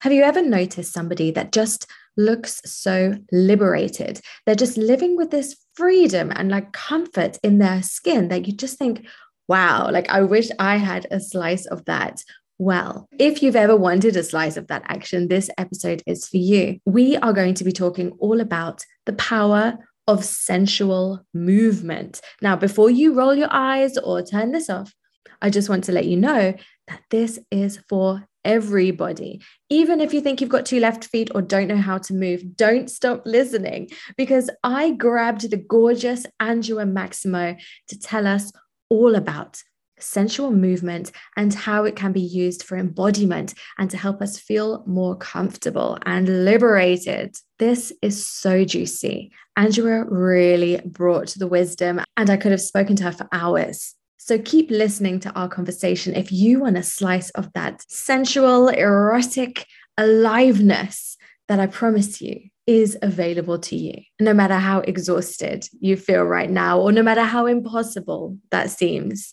Have you ever noticed somebody that just looks so liberated? They're just living with this freedom and like comfort in their skin that you just think, wow, like I wish I had a slice of that. Well, if you've ever wanted a slice of that action, this episode is for you. We are going to be talking all about the power of sensual movement. Now, before you roll your eyes or turn this off, I just want to let you know that this is for everybody. Even if you think you've got two left feet or don't know how to move, don't stop listening because I grabbed the gorgeous Anjua Maximo to tell us all about sensual movement and how it can be used for embodiment and to help us feel more comfortable and liberated. This is so juicy. Anjua really brought the wisdom, and I could have spoken to her for hours. So keep listening to our conversation if you want a slice of that sensual, erotic aliveness that I promise you is available to you, no matter how exhausted you feel right now, or no matter how impossible that seems.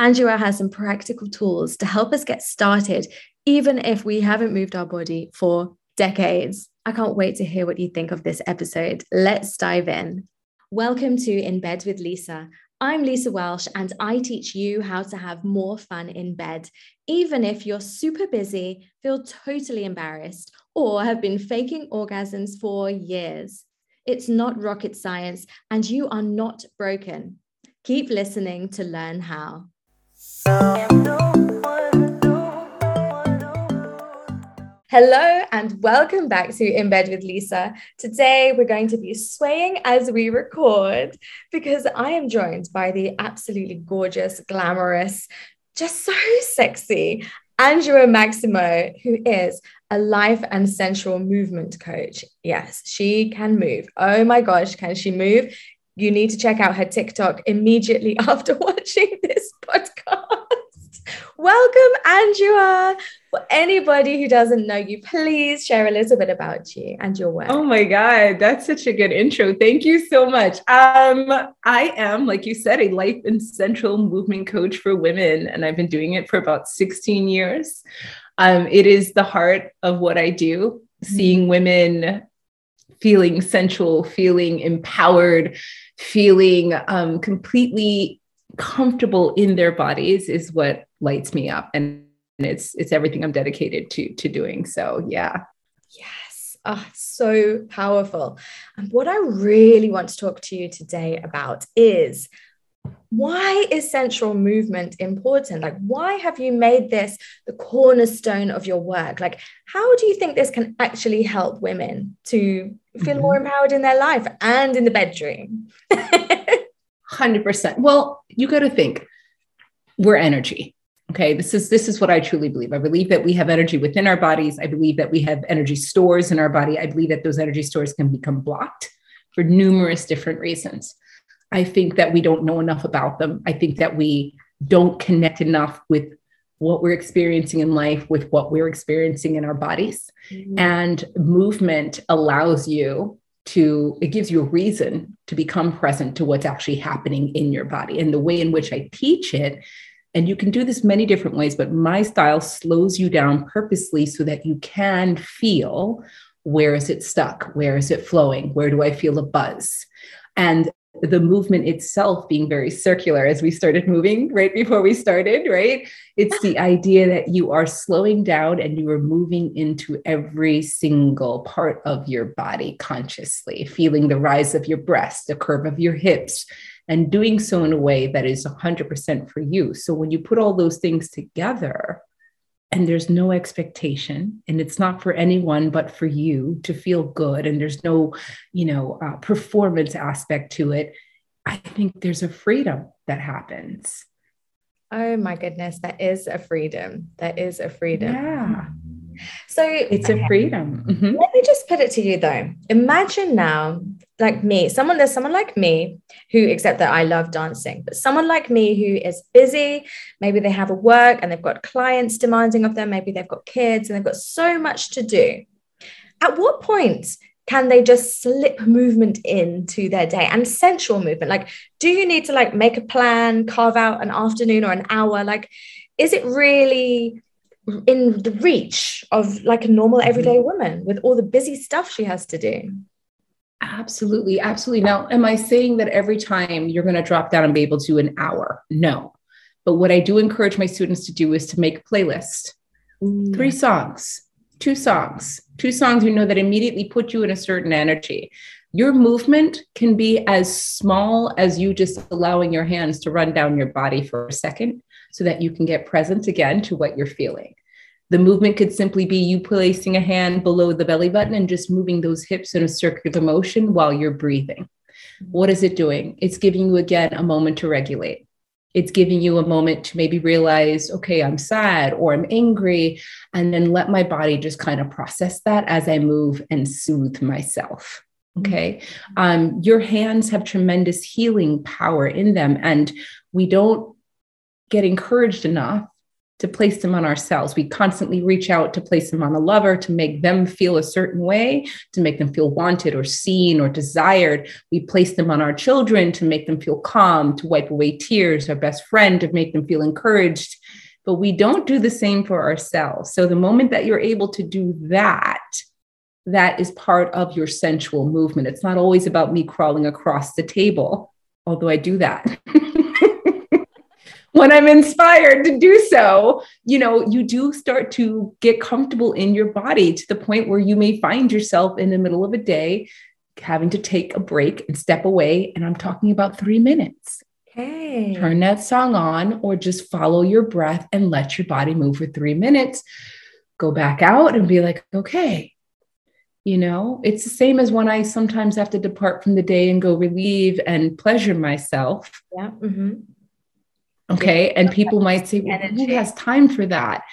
Anjua has some practical tools to help us get started, even if we haven't moved our body for decades. I can't wait to hear what you think of this episode. Let's dive in. Welcome to In Bed with Lisa. I'm Lisa Welsh, and I teach you how to have more fun in bed, even if you're super busy, feel totally embarrassed, or have been faking orgasms for years. It's not rocket science, and you are not broken. Keep listening to learn how. Hello and welcome back to In Bed with Lisa. Today we're going to be swaying as we record because I am joined by the absolutely gorgeous, glamorous, just so sexy Anjua Maximo, who is a life and sensual movement coach. Yes, she can move. Oh my gosh, can she move? You need to check out her TikTok immediately after watching this podcast. Welcome, Anjua. For anybody who doesn't know you, please share a little bit about you and your work. Oh my God, that's such a good intro. Thank you so much. Um, I am, like you said, a life and sensual movement coach for women, and I've been doing it for about 16 years. Um, it is the heart of what I do, seeing women feeling sensual, feeling empowered, feeling um, completely comfortable in their bodies is what lights me up. And it's it's everything i'm dedicated to to doing. So yeah. Yes. Oh, so powerful. And what i really want to talk to you today about is why is sensual movement important? Like why have you made this the cornerstone of your work? Like how do you think this can actually help women to feel mm-hmm. more empowered in their life and in the bedroom 100% well you got to think we're energy okay? This is this is what i truly believe. I believe that we have energy within our bodies. I believe that we have energy stores in our body. I believe that those energy stores can become blocked for numerous different reasons. I think that we don't know enough about them. I think that we don't connect enough with what we're experiencing in life with what we're experiencing in our bodies. Mm-hmm. and movement allows you to it gives you a reason to become present to what's actually happening in your body and the way in which i teach it and you can do this many different ways, but my style slows you down purposely so that you can feel where is it stuck? Where is it flowing? Where do I feel a buzz? And the movement itself being very circular as we started moving right before we started, right? It's the idea that you are slowing down and you are moving into every single part of your body consciously, feeling the rise of your breast, the curve of your hips, and doing so in a way that is 100% for you. So when you put all those things together, and there's no expectation and it's not for anyone but for you to feel good and there's no you know uh, performance aspect to it i think there's a freedom that happens. Oh my goodness that is a freedom. That is a freedom. Yeah so it's a freedom mm-hmm. let me just put it to you though imagine now like me, someone there's someone like me who, except that I love dancing, but someone like me who is busy, maybe they have a work and they've got clients demanding of them, maybe they've got kids and they've got so much to do. At what point can they just slip movement into their day and sensual movement? Like, do you need to like make a plan, carve out an afternoon or an hour? Like, is it really in the reach of like a normal everyday woman with all the busy stuff she has to do. Absolutely, absolutely. Now, am I saying that every time you're going to drop down and be able to do an hour? No. But what I do encourage my students to do is to make a playlist. Mm. Three songs, two songs, two songs you know that immediately put you in a certain energy. Your movement can be as small as you just allowing your hands to run down your body for a second so that you can get present again to what you're feeling. The movement could simply be you placing a hand below the belly button and just moving those hips in a circular motion while you're breathing. What is it doing? It's giving you again a moment to regulate. It's giving you a moment to maybe realize, okay, I'm sad or I'm angry, and then let my body just kind of process that as I move and soothe myself. Okay. Um, your hands have tremendous healing power in them, and we don't get encouraged enough to place them on ourselves. We constantly reach out to place them on a lover to make them feel a certain way, to make them feel wanted or seen or desired. We place them on our children to make them feel calm, to wipe away tears, our best friend to make them feel encouraged. But we don't do the same for ourselves. So the moment that you're able to do that, that is part of your sensual movement. It's not always about me crawling across the table, although I do that. when I'm inspired to do so, you know, you do start to get comfortable in your body to the point where you may find yourself in the middle of a day having to take a break and step away. And I'm talking about three minutes. Okay. Turn that song on or just follow your breath and let your body move for three minutes. Go back out and be like, okay, you know, it's the same as when I sometimes have to depart from the day and go relieve and pleasure myself. Yeah. Mm-hmm Okay. And people might say, well, who has time for that?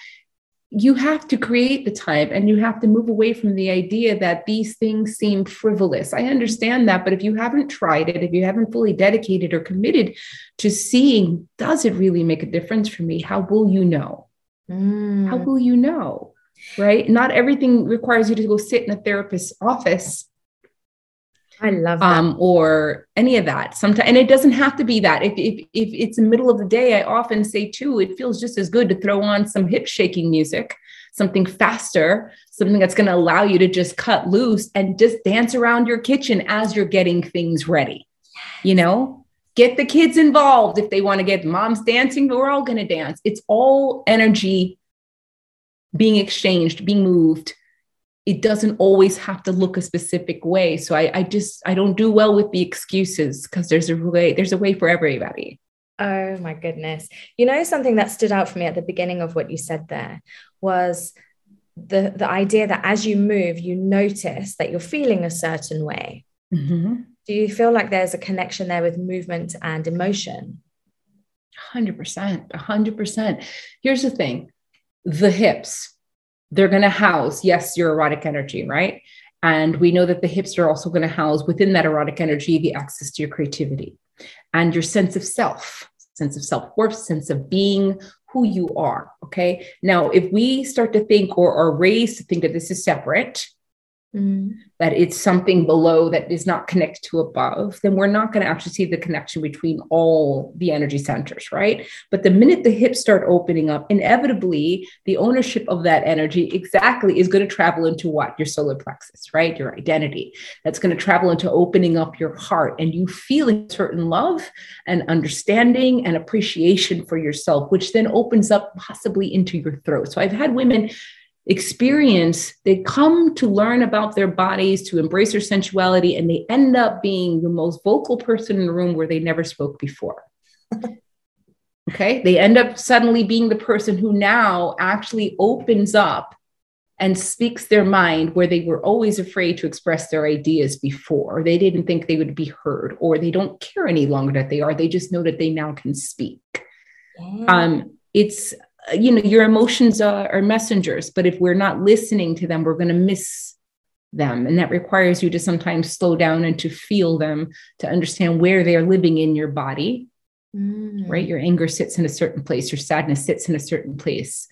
You have to create the time and you have to move away from the idea that these things seem frivolous. I understand that. But if you haven't tried it, if you haven't fully dedicated or committed to seeing, does it really make a difference for me? How will you know? Mm. How will you know? Right. Not everything requires you to go sit in a therapist's office I love that. Um, or any of that. Sometimes, and it doesn't have to be that. If, if if it's the middle of the day, I often say too, it feels just as good to throw on some hip shaking music, something faster, something that's going to allow you to just cut loose and just dance around your kitchen as you're getting things ready. You know, get the kids involved if they want to get moms dancing. We're all going to dance. It's all energy being exchanged, being moved it doesn't always have to look a specific way. So I, I just I don't do well with the excuses because there's a way there's a way for everybody. Oh my goodness. You know something that stood out for me at the beginning of what you said there was the the idea that as you move you notice that you're feeling a certain way. Mm-hmm. Do you feel like there's a connection there with movement and emotion? 100%. 100%. Here's the thing. The hips they're going to house, yes, your erotic energy, right? And we know that the hips are also going to house within that erotic energy the access to your creativity and your sense of self, sense of self worth, sense of being who you are. Okay. Now, if we start to think or are raised to think that this is separate, mm. That it's something below that is not connected to above, then we're not going to actually see the connection between all the energy centers, right? But the minute the hips start opening up, inevitably the ownership of that energy exactly is going to travel into what? Your solar plexus, right? Your identity. That's going to travel into opening up your heart and you feeling certain love and understanding and appreciation for yourself, which then opens up possibly into your throat. So I've had women experience, they come to learn about their bodies, to embrace their sensuality, and they end up being the most vocal person in the room where they never spoke before. okay. They end up suddenly being the person who now actually opens up and speaks their mind where they were always afraid to express their ideas before. They didn't think they would be heard, or they don't care any longer that they are. They just know that they now can speak. Yeah. Um, it's you know your emotions are, are messengers but if we're not listening to them we're going to miss them. And that requires you to sometimes slow down and to feel them to understand where they're living in your body mm. right? Your anger sits in a certain place your sadness sits in a certain place.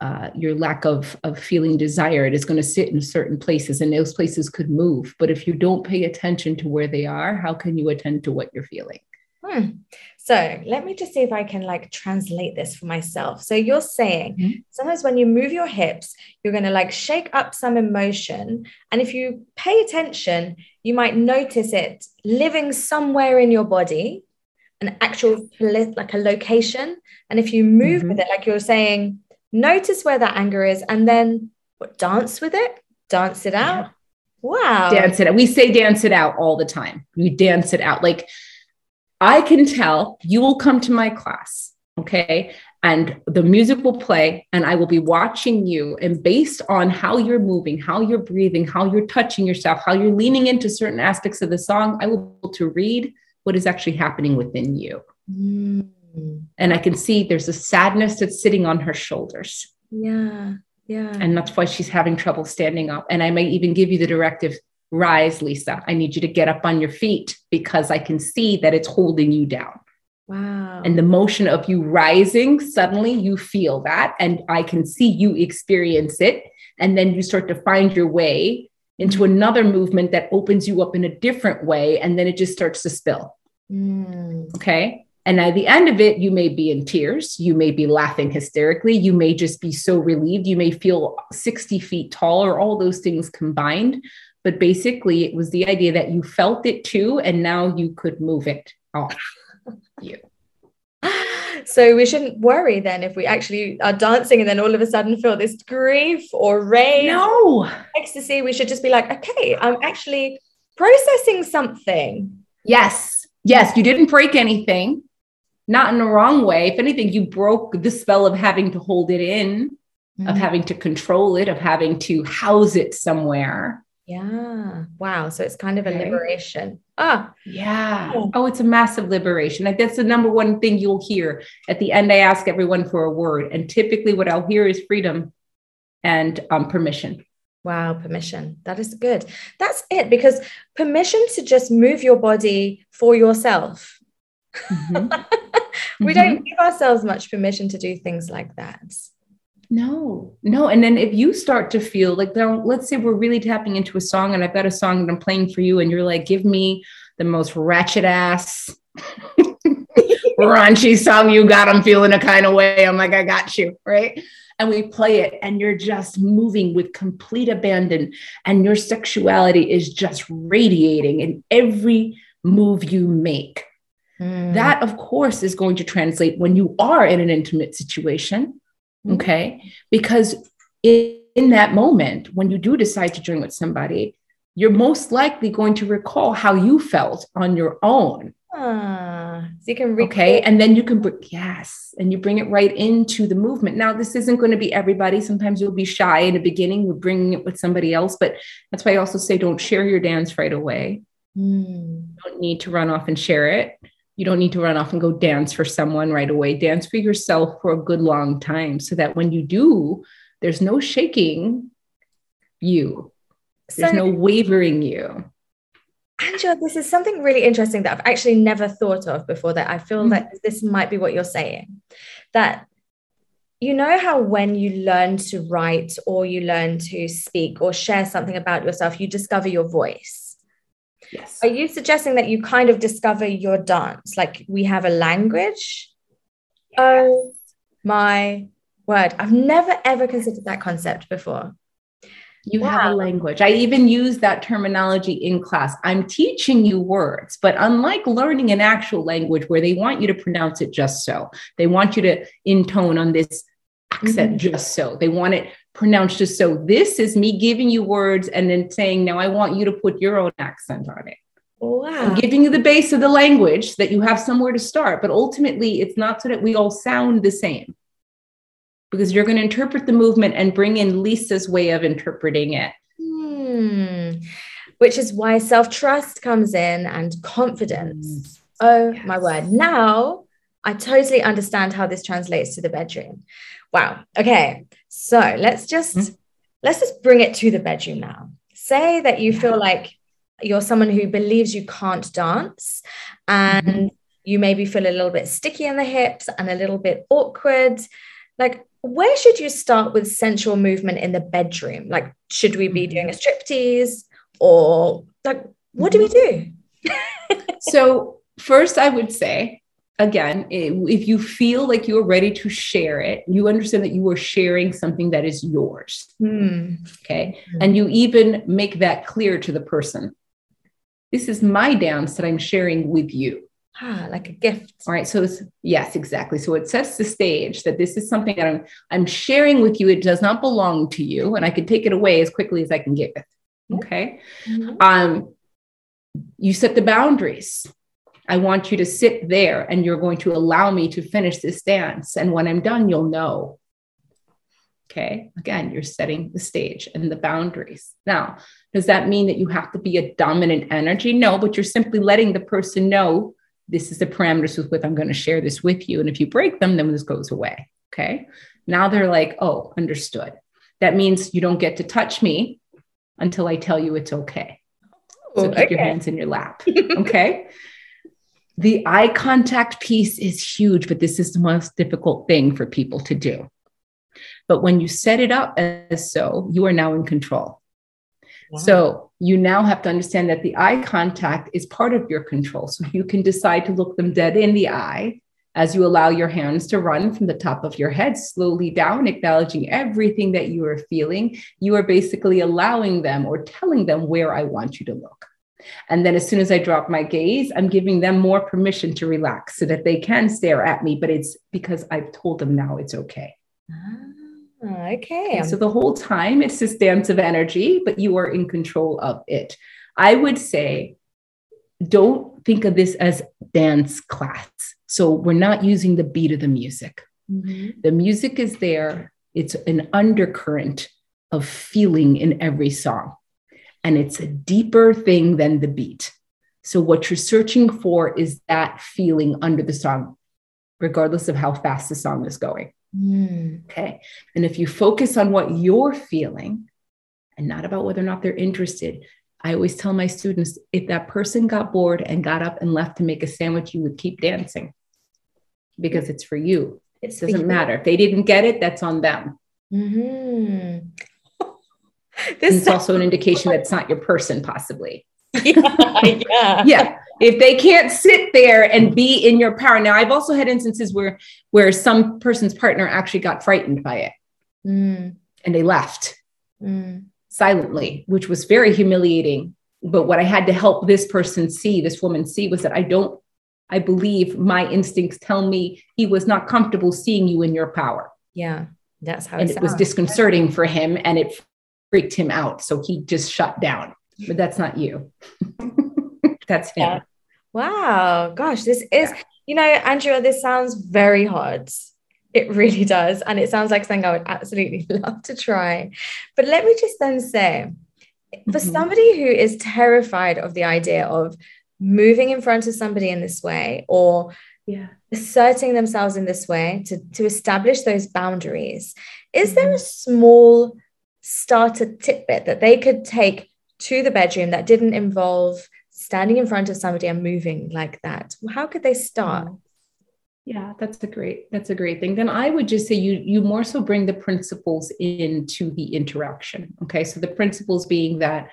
Uh, your lack of of feeling desired is going to sit in certain places and those places could move. But if you don't pay attention to where they are how can you attend to what you're feeling Hmm. So let me just see if I can like translate this for myself. So you're saying mm-hmm. sometimes when you move your hips, you're going to like shake up some emotion. And if you pay attention, you might notice it living somewhere in your body, an actual like a location. And if you move mm-hmm. with it, like you're saying, notice where that anger is and then what, dance with it, dance it out. Yeah. Wow. Dance it out. We say dance it out all the time. We dance it out. Like I can tell you will come to my class, okay? And the music will play, and I will be watching you. And based on how you're moving, how you're breathing, how you're touching yourself, how you're leaning into certain aspects of the song, I will be able to read what is actually happening within you. Mm. And I can see there's a sadness that's sitting on her shoulders. Yeah. Yeah. And that's why she's having trouble standing up. And I may even give you the directive rise, Lisa. I need you to get up on your feet because I can see that it's holding you down. Wow. And the motion of you rising, suddenly you feel that. And I can see you experience it. And then you start to find your way into another movement that opens you up in a different way. And then it just starts to spill. Mm. Okay. And at the end of it, you may be in tears. You may be laughing hysterically. You may just be so relieved. You may feel 60 feet tall or all those things combined. But basically, it was the idea that you felt it too, and now you could move it off you. So we shouldn't worry then if we actually are dancing and then all of a sudden feel this grief or rage, no ecstasy. We should just be like, okay, I'm actually processing something. Yes, yes, you didn't break anything, not in the wrong way. If anything, you broke the spell of having to hold it in, mm-hmm. of having to control it, of having to house it somewhere. Yeah. Wow. So it's kind of a liberation. Ah. Yeah. Oh, it's a massive liberation. Like that's the number one thing you'll hear. At the end, I ask everyone for a word. And typically what I'll hear is freedom and um, permission. Wow, permission. That is good. That's it. Because permission to just move your body for yourself. Mm-hmm. we mm-hmm. don't give ourselves much permission to do things like that. No, no. And then if you start to feel like, let's say we're really tapping into a song and I've got a song that I'm playing for you, and you're like, give me the most ratchet ass, raunchy song you got. I'm feeling a kind of way. I'm like, I got you. Right. And we play it, and you're just moving with complete abandon, and your sexuality is just radiating in every move you make. Mm. That, of course, is going to translate when you are in an intimate situation. Okay. Because in, in that moment, when you do decide to join with somebody, you're most likely going to recall how you felt on your own. Uh, so you can recall- okay, and then you can bring yes, and you bring it right into the movement. Now, this isn't going to be everybody. Sometimes you'll be shy in the beginning with bringing it with somebody else, but that's why I also say don't share your dance right away. Mm. don't need to run off and share it you don't need to run off and go dance for someone right away. Dance for yourself for a good long time so that when you do, there's no shaking you, there's so, no wavering you. Anjua, this is something really interesting that I've actually never thought of before. That I feel mm-hmm. that this might be what you're saying. That you know how when you learn to write or you learn to speak or share something about yourself, you discover your voice Yes. Are you suggesting that you kind of discover your dance? Like we have a language? Yes. Oh my word. I've never ever considered that concept before. You wow. have a language. I even use that terminology in class. I'm teaching you words, but unlike learning an actual language where they want you to pronounce it just so, they want you to intone on this accent mm-hmm. just so, they want it pronounced just so. This is me giving you words and then saying, now I want you to put your own accent on it. Wow. I'm giving you the base of the language that you have somewhere to start. But ultimately, it's not so that we all sound the same because you're going to interpret the movement and bring in Lisa's way of interpreting it. Hmm. Which is why self trust comes in and confidence. Mm. Oh yes. my word. Now I totally understand how this translates to the bedroom. Wow. Okay. So let's just mm-hmm. let's just bring it to the bedroom now. Say that you feel like you're someone who believes you can't dance and mm-hmm. you maybe feel a little bit sticky in the hips and a little bit awkward. Like, where should you start with sensual movement in the bedroom? Like, should we be doing a mm-hmm. striptease or like what do we mm-hmm. do? so first, I would say, again, if you feel like you're ready to share it, you understand that you are sharing something that is yours. Mm. Okay. Mm. And you even make that clear to the person. This is my dance that I'm sharing with you. Ah, like a gift. All right. So it's yes, exactly. So it sets the stage that this is something that I'm I'm sharing with you. It does not belong to you, and I can take it away as quickly as I can give it. Okay. Mm-hmm. Um, you set the boundaries. I want you to sit there and you're going to allow me to finish this dance. And when I'm done, you'll know. Okay. Again, you're setting the stage and the boundaries. Now, does that mean that you have to be a dominant energy? No, but you're simply letting the person know this is the parameters with which I'm going to share this with you. And if you break them, then this goes away. Okay. Now they're like, oh, understood. That means you don't get to touch me until I tell you it's okay. So keep okay. your hands in your lap. Okay. the eye contact piece is huge, but this is the most difficult thing for people to do. But when you set it up as so, you are now in control. Wow. So you now have to understand that the eye contact is part of your control. So you can decide to look them dead in the eye as you allow your hands to run from the top of your head slowly down, acknowledging everything that you are feeling. You are basically allowing them or telling them where I want you to look. And then as soon as I drop my gaze, I'm giving them more permission to relax so that they can stare at me, but it's because I've told them now it's okay. Ah, okay. so the whole time it's this dance of energy, but you are in control of it. I would say don't think of this as dance class. So we're not using the beat of the music. Mm-hmm. The music is there, it's an undercurrent of feeling in every song and it's a deeper thing than the beat. So, what you're searching for is that feeling under the song, regardless of how fast the song is going. Mm. Okay. And if you focus on what you're feeling and not about whether or not they're interested, I always tell my students if that person got bored and got up and left to make a sandwich, you would keep dancing because it's for you. It doesn't matter. If they didn't get it, that's on them. Mm-hmm. this is also an indication that it's not your person, possibly. yeah, yeah. yeah. If they can't sit there and be in your power. Now, I've also had instances where where some person's partner actually got frightened by it mm. and they left mm. silently, which was very humiliating. But what I had to help this person see, this woman see, was that I don't, I believe my instincts tell me he was not comfortable seeing you in your power. Yeah. That's how and it, it was disconcerting for him and it freaked him out. So he just shut down. But that's not you. that's him. Yeah. Wow. Gosh, this is, yeah. you know, Anjua, this sounds very hard. It really does. And it sounds like something I would absolutely love to try. But let me just then say, for mm-hmm. somebody who is terrified of the idea of moving in front of somebody in this way or yeah. asserting themselves in this way to, to establish those boundaries, is mm-hmm. there a small starter tidbit that they could take to the bedroom that didn't involve standing in front of somebody and moving like that. How could they start? Yeah that's a great that's a great thing. Then i would just say you you more so bring the principles into the interaction okay? So the principles being that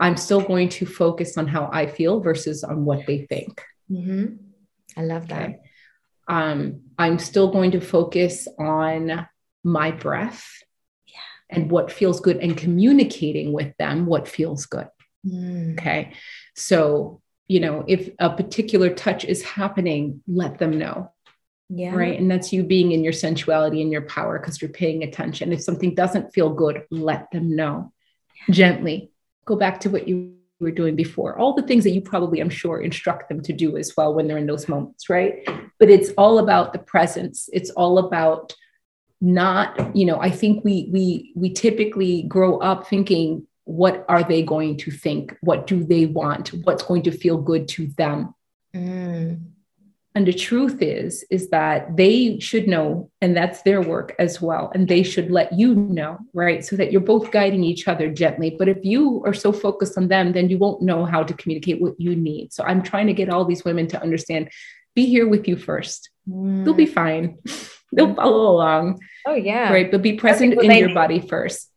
i'm still going to focus on how i feel versus on what they think. Mm-hmm. i love that. Okay. um, i'm still going to focus on my breath and what feels good and communicating with them what feels good. Mm. Okay. So, you know, if a particular touch is happening, let them know. Yeah. Right. And that's you being in your sensuality and your power because you're paying attention. If something doesn't feel good, let them know gently. Go back to what you were doing before. All the things that you probably, I'm sure, instruct them to do as well when they're in those moments. Right. But it's all about the presence. It's all about not you know i think we we we typically grow up thinking what are they going to think? What do they want? What's going to feel good to them? Mm. and the truth is is that they should know and that's their work as well and they should let you know right? So that you're both guiding each other gently. But if you are so focused on them then you won't know how to communicate what you need. So i'm trying to get all these women to understand be here with you first. Mm. they'll be fine they'll follow along. Oh yeah. Right. But be present in your body first.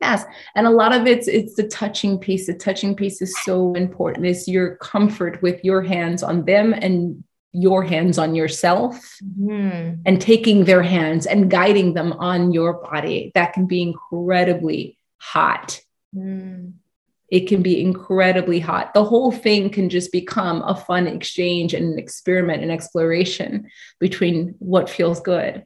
Yes. And a lot of it's it's the touching piece. The touching piece is so important. Is your comfort with your hands on them and your hands on yourself mm-hmm. and taking their hands and guiding them on your body. That can be incredibly hot. Mm. It can be incredibly hot. The whole thing can just become a fun exchange and an experiment and exploration between what feels good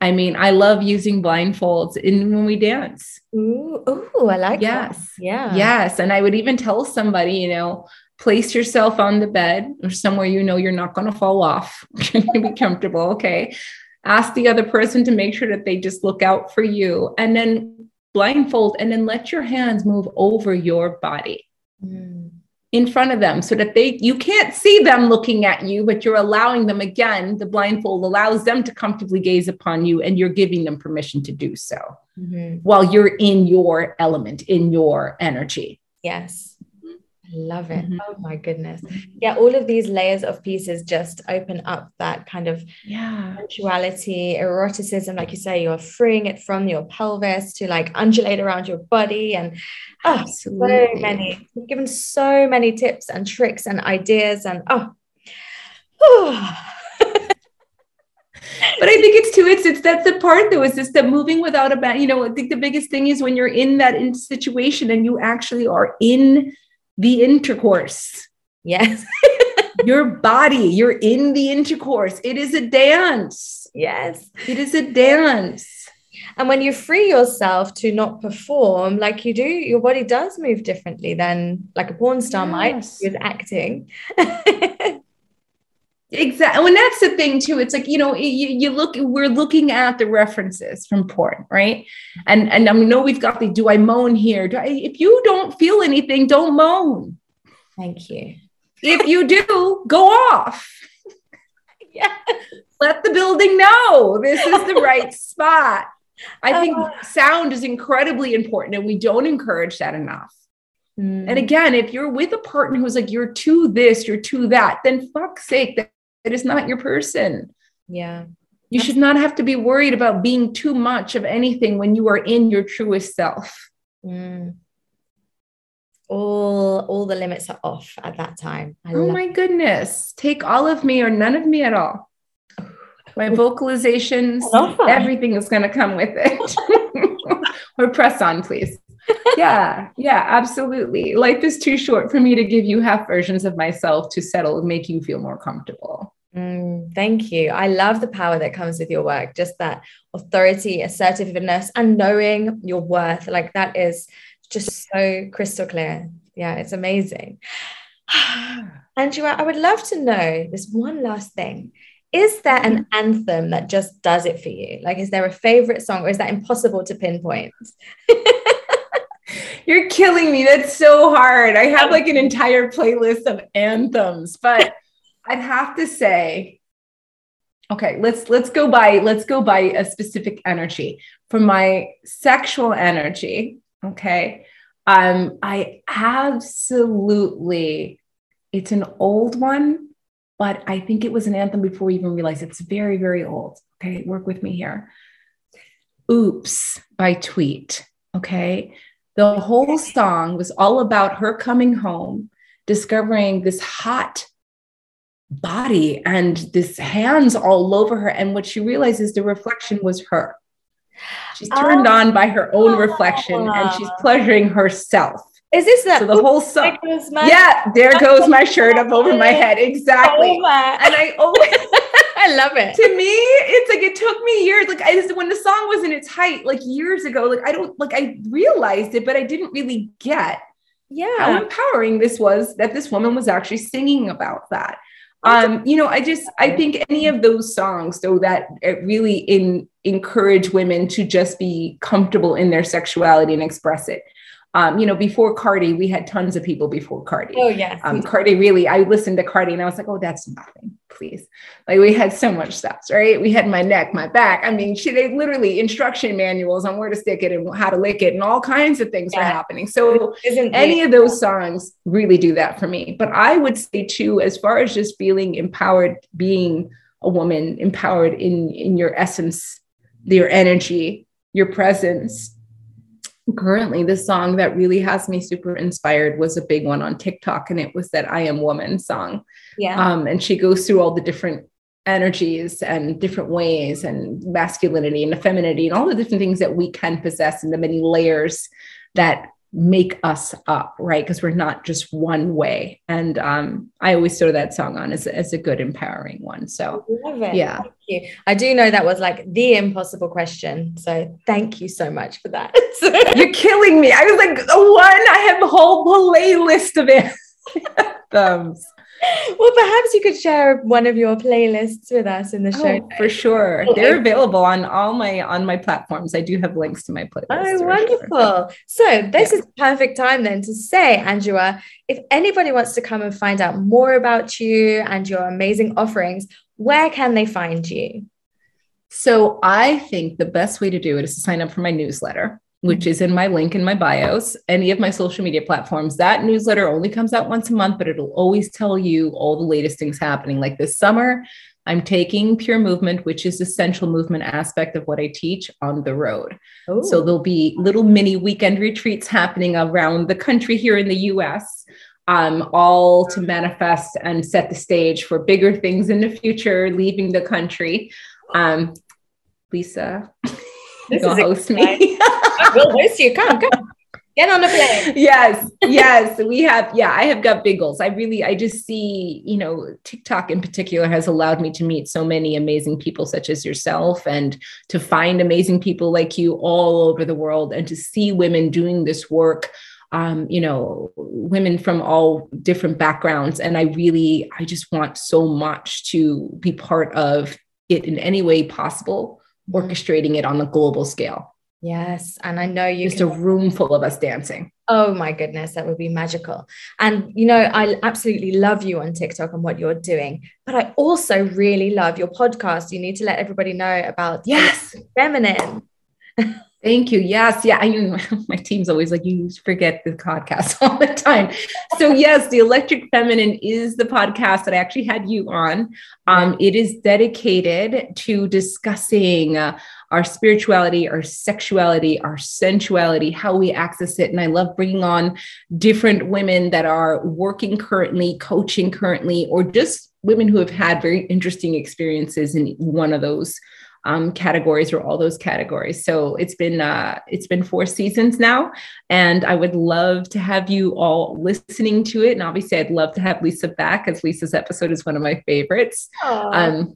I mean, I love using blindfolds in when we dance. Ooh, ooh I like yes. That. Yeah. Yes. And I would even tell somebody, you know, place yourself on the bed or somewhere you know you're not going to fall off. you be comfortable. Okay. Ask the other person to make sure that they just look out for you and then blindfold and then let your hands move over your body. Mm in front of them so that they you can't see them looking at you but you're allowing them again the blindfold allows them to comfortably gaze upon you and you're giving them permission to do so mm-hmm. while you're in your element in your energy yes love it. Mm-hmm. Oh my goodness. Yeah, all of these layers of pieces just open up that kind of yeah sensuality, eroticism, like you say, you're freeing it from your pelvis to like undulate around your body. And oh, so many, you've given so many tips and tricks and ideas. And oh, but I think it's too, it's it's that's the part though, is just that moving without a band. You know, I think the biggest thing is when you're in that in situation and you actually are in the intercourse. Yes. your body, you're in the intercourse. It is a dance. Yes. It is a dance. And when you free yourself to not perform like you do, your body does move differently than like a porn star yes. might with acting. Exactly. And that's the thing too. It's like, you know, you, you look, we're looking at the references from porn, right? And and I know we've got the do I moan here? Do I, if you don't feel anything, don't moan. Thank you. If you do, go off. Yeah. Let the building know this is the right spot. I think uh, sound is incredibly important and we don't encourage that enough. And mm. again, if you're with a partner who's like, you're to this, you're to that, then fuck's sake, that it is not your person. Yeah. You should not have to be worried about being too much of anything when you are in your truest self. Mm. All all the limits are off at that time. I oh my goodness. Take all of me or none of me at all. My vocalizations, everything is going to come with it. or press on, please. yeah, yeah, absolutely. Life is too short for me to give you half versions of myself to settle and make you feel more comfortable. Mm, thank you. I love the power that comes with your work, just that authority, assertiveness, and knowing your worth. Like that is just so crystal clear. Yeah, it's amazing. Anjua, I would love to know this one last thing. Is there an anthem that just does it for you? Like, is there a favorite song or is that impossible to pinpoint? You're killing me. That's so hard. I have like an entire playlist of anthems, but I'd have to say, okay, let's let's go by let's go by a specific energy. For my sexual energy, okay, um, I absolutely, it's an old one, but I think it was an anthem before we even realized it's very, very old. Okay, work with me here. Oops by Tweet. Okay. The whole song was all about her coming home, discovering this hot body and this hands all over her. And what she realizes the reflection was her. She's turned oh. on by her own reflection and she's pleasuring herself. Is this that? So the whole song. Yeah, there goes my shirt up over my head. Exactly. Oh and I always I love it. To me, it's like it took me years. Like I just when the song was in its height, like years ago, like I don't like I realized it, but I didn't really get yeah how empowering this was that this woman was actually singing about that um you know i just i think any of those songs though that really in encourage women to just be comfortable in their sexuality and express it um, you know, before Cardi, we had tons of people before Cardi. Oh, yes. Um, Cardi really, I listened to Cardi and I was like, oh, that's nothing, please. Like we had so much stuff, right? We had my neck, my back. I mean, she, they literally instruction manuals on where to stick it and how to lick it and all kinds of things yeah. were happening. So Isn't any it? of those songs really do that for me. But I would say too, as far as just feeling empowered, being a woman, empowered in, in your essence, your energy, your presence, currently the song that really has me super inspired was a big one on TikTok and it was that I am woman song. Yeah. Um, and she goes through all the different energies and different ways and masculinity and femininity and all the different things that we can possess and the many layers that make us up, right? Because we're not just one way. And um, I always throw that song on as, as a good, empowering one. So, yeah. Thank you. I do know that was like the impossible question. So, thank you so much for that. You're killing me. I was like, one, I have a whole playlist of it. Thumbs well, perhaps you could share one of your playlists with us in the show. Oh, for sure. They're available on all my on my platforms. I do have links to my playlist. Oh, wonderful. Sure. So this yeah. is perfect time then to say, Anjua, if anybody wants to come and find out more about you and your amazing offerings, where can they find you? So I think the best way to do it is to sign up for my newsletter which is in my link in my bios, any of my social media platforms. That newsletter only comes out once a month, but it'll always tell you all the latest things happening. Like this summer, I'm taking pure movement, which is essential movement aspect of what I teach on the road. Ooh. So there'll be little mini weekend retreats happening around the country here in the US. Um, all to manifest and set the stage for bigger things in the future, leaving the country. Um, Lisa, you gonna host me? We'll host you. Come, come. Get on the plane. yes, yes, we have. Yeah, I have got big goals. I really, I just see, you know, TikTok in particular has allowed me to meet so many amazing people, such as yourself, and to find amazing people like you all over the world, and to see women doing this work um, you know, women from all different backgrounds. And I really, I just want so much to be part of it in any way possible, mm-hmm. orchestrating it on a global scale. Yes. And I know you just can- a room full of us dancing. Oh my goodness, that would be magical. And you know, I absolutely love you on TikTok and what you're doing, but I also really love your podcast. You need to let everybody know about Yes, feminine. Thank you. Yes. Yeah. I mean, my team's always like, you forget the podcast all the time. So, yes, the Electric Feminine is the podcast that I actually had you on. Um, it is dedicated to discussing uh, our spirituality, our sexuality, our sensuality, how we access it. And I love bringing on different women that are working currently, coaching currently, or just women who have had very interesting experiences in one of those um, categories or all those categories. So it's been uh, it's been four seasons now, and I would love to have you all listening to it. And obviously, I'd love to have Lisa back, as Lisa's episode is one of my favorites. Um,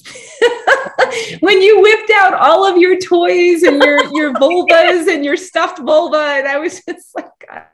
when you whipped out all of your toys and your your vulvas and your stuffed vulva, and I was just like, God,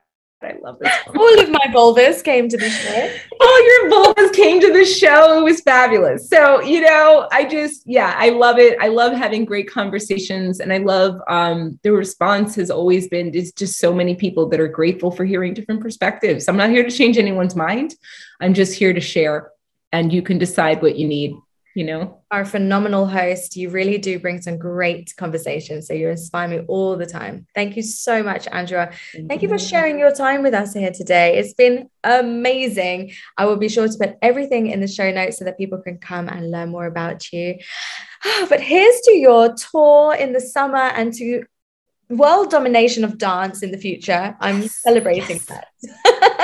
I love this. All of my vulvas came to the show. All your vulvas came to the show. It was fabulous. So, you know, I just, yeah, I love it. I love having great conversations. And I love um, the response has always been is just so many people that are grateful for hearing different perspectives. I'm not here to change anyone's mind. I'm just here to share. And you can decide what you need you know are a phenomenal host you really do bring some great conversations so you inspire me all the time thank you so much anjua thank you for sharing your time with us here today it's been amazing i will be sure to put everything in the show notes so that people can come and learn more about you but here's to your tour in the summer and to world domination of dance in the future i'm yes, celebrating yes. that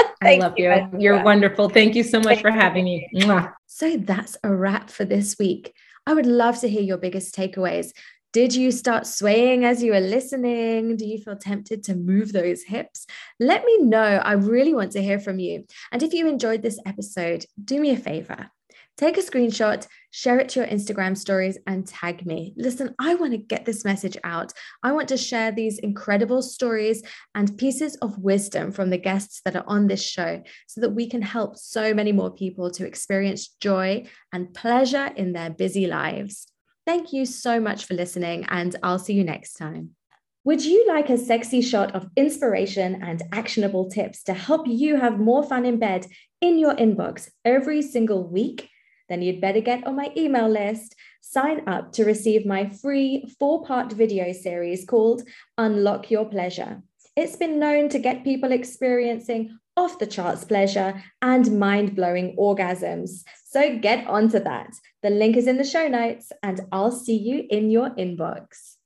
I love you. you. You're wonderful. Thank you so much Thank for having me. Mwah. So that's a wrap for this week. I would love to hear your biggest takeaways. Did you start swaying as you were listening? Do you feel tempted to move those hips? Let me know. I really want to hear from you. And if you enjoyed this episode, do me a favor Take a screenshot, share it to your Instagram stories, and tag me. Listen, I want to get this message out. I want to share these incredible stories and pieces of wisdom from the guests that are on this show so that we can help so many more people to experience joy and pleasure in their busy lives. Thank you so much for listening, and I'll see you next time. Would you like a sexy shot of inspiration and actionable tips to help you have more fun in bed in your inbox every single week? Then you'd better get on my email list. Sign up to receive my free four part video series called Unlock Your Pleasure. It's been known to get people experiencing off the charts pleasure and mind blowing orgasms. So get onto that. The link is in the show notes, and I'll see you in your inbox.